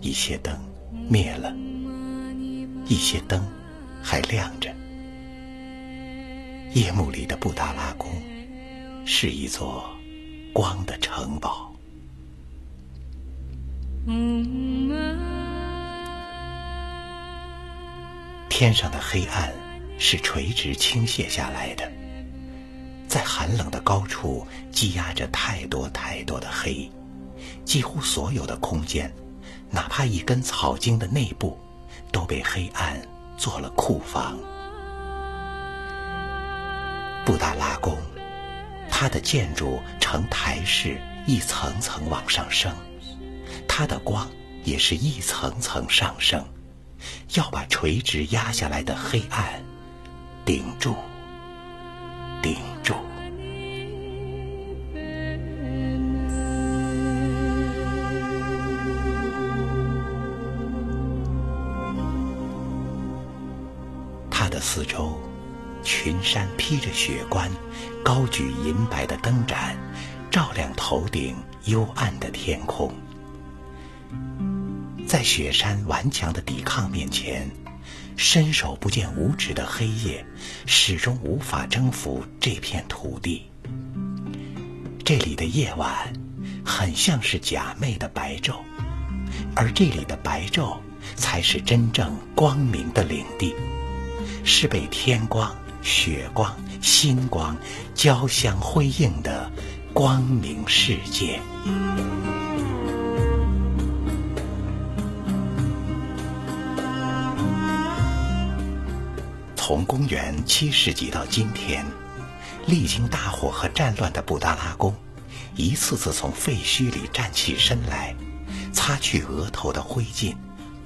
一些灯灭了，一些灯还亮着。夜幕里的布达拉宫是一座光的城堡。天上的黑暗是垂直倾泻下来的，在寒冷的高处积压着太多太多的黑，几乎所有的空间，哪怕一根草茎的内部，都被黑暗做了库房。布达拉宫，它的建筑呈台式，一层层往上升，它的光也是一层层上升。要把垂直压下来的黑暗顶住，它的四周，群山披着雪冠，高举银白的灯盏，照亮头顶幽暗的天空。在雪山顽强的抵抗面前，伸手不见五指的黑夜始终无法征服这片土地。这里的夜晚很像是假寐的白昼，而这里的白昼才是真正光明的领地，是被天光、雪光、星光交相辉映的光明世界。从公元七世纪到今天，历经大火和战乱的布达拉宫，一次次从废墟里站起身来，擦去额头的灰烬，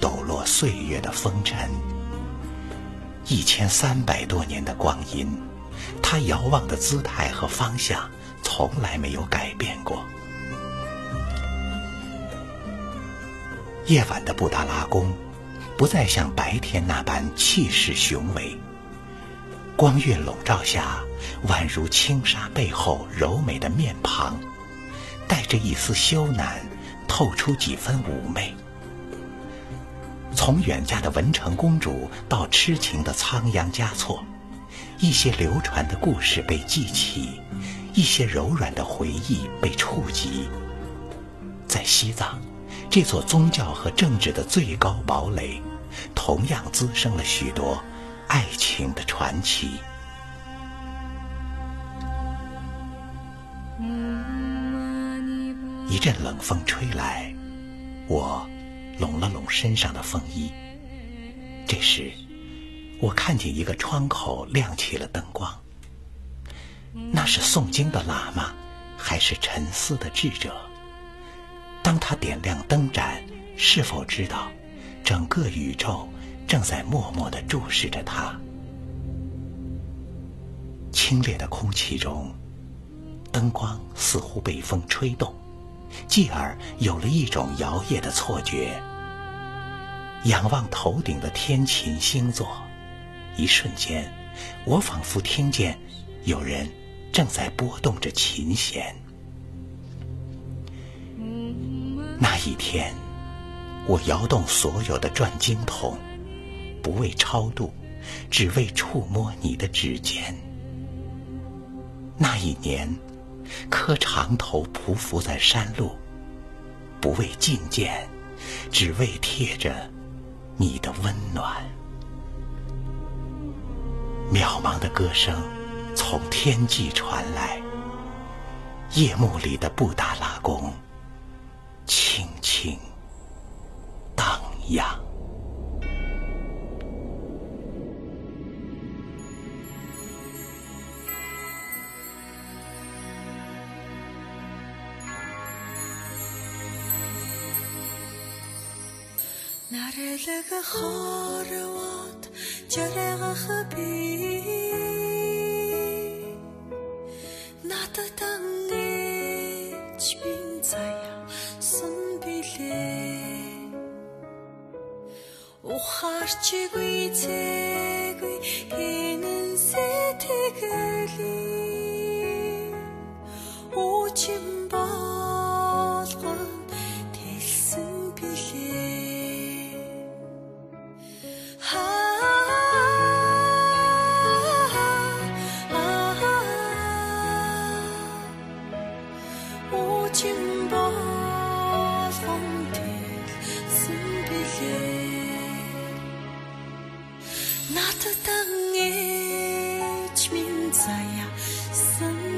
抖落岁月的风尘。一千三百多年的光阴，他遥望的姿态和方向从来没有改变过。夜晚的布达拉宫，不再像白天那般气势雄伟。光晕笼罩下，宛如轻纱背后柔美的面庞，带着一丝羞赧，透出几分妩媚。从远嫁的文成公主到痴情的仓央嘉措，一些流传的故事被记起，一些柔软的回忆被触及。在西藏，这座宗教和政治的最高堡垒，同样滋生了许多。爱情的传奇。一阵冷风吹来，我拢了拢身上的风衣。这时，我看见一个窗口亮起了灯光。那是诵经的喇嘛，还是沉思的智者？当他点亮灯盏，是否知道整个宇宙？正在默默地注视着他。清冽的空气中，灯光似乎被风吹动，继而有了一种摇曳的错觉。仰望头顶的天琴星座，一瞬间，我仿佛听见有人正在拨动着琴弦。那一天，我摇动所有的转经筒。不为超度，只为触摸你的指尖。那一年，磕长头匍匐在山路，不为觐见，只为贴着你的温暖。渺茫的歌声从天际传来，夜幕里的布达拉宫轻轻荡漾。Нарэлэг хорвот чарах би Нататан нэч бин зая сан билээ Ухаарчгүй цэггүй гинэн сэтгэлээ Учим 天边的云彩，山那边的海。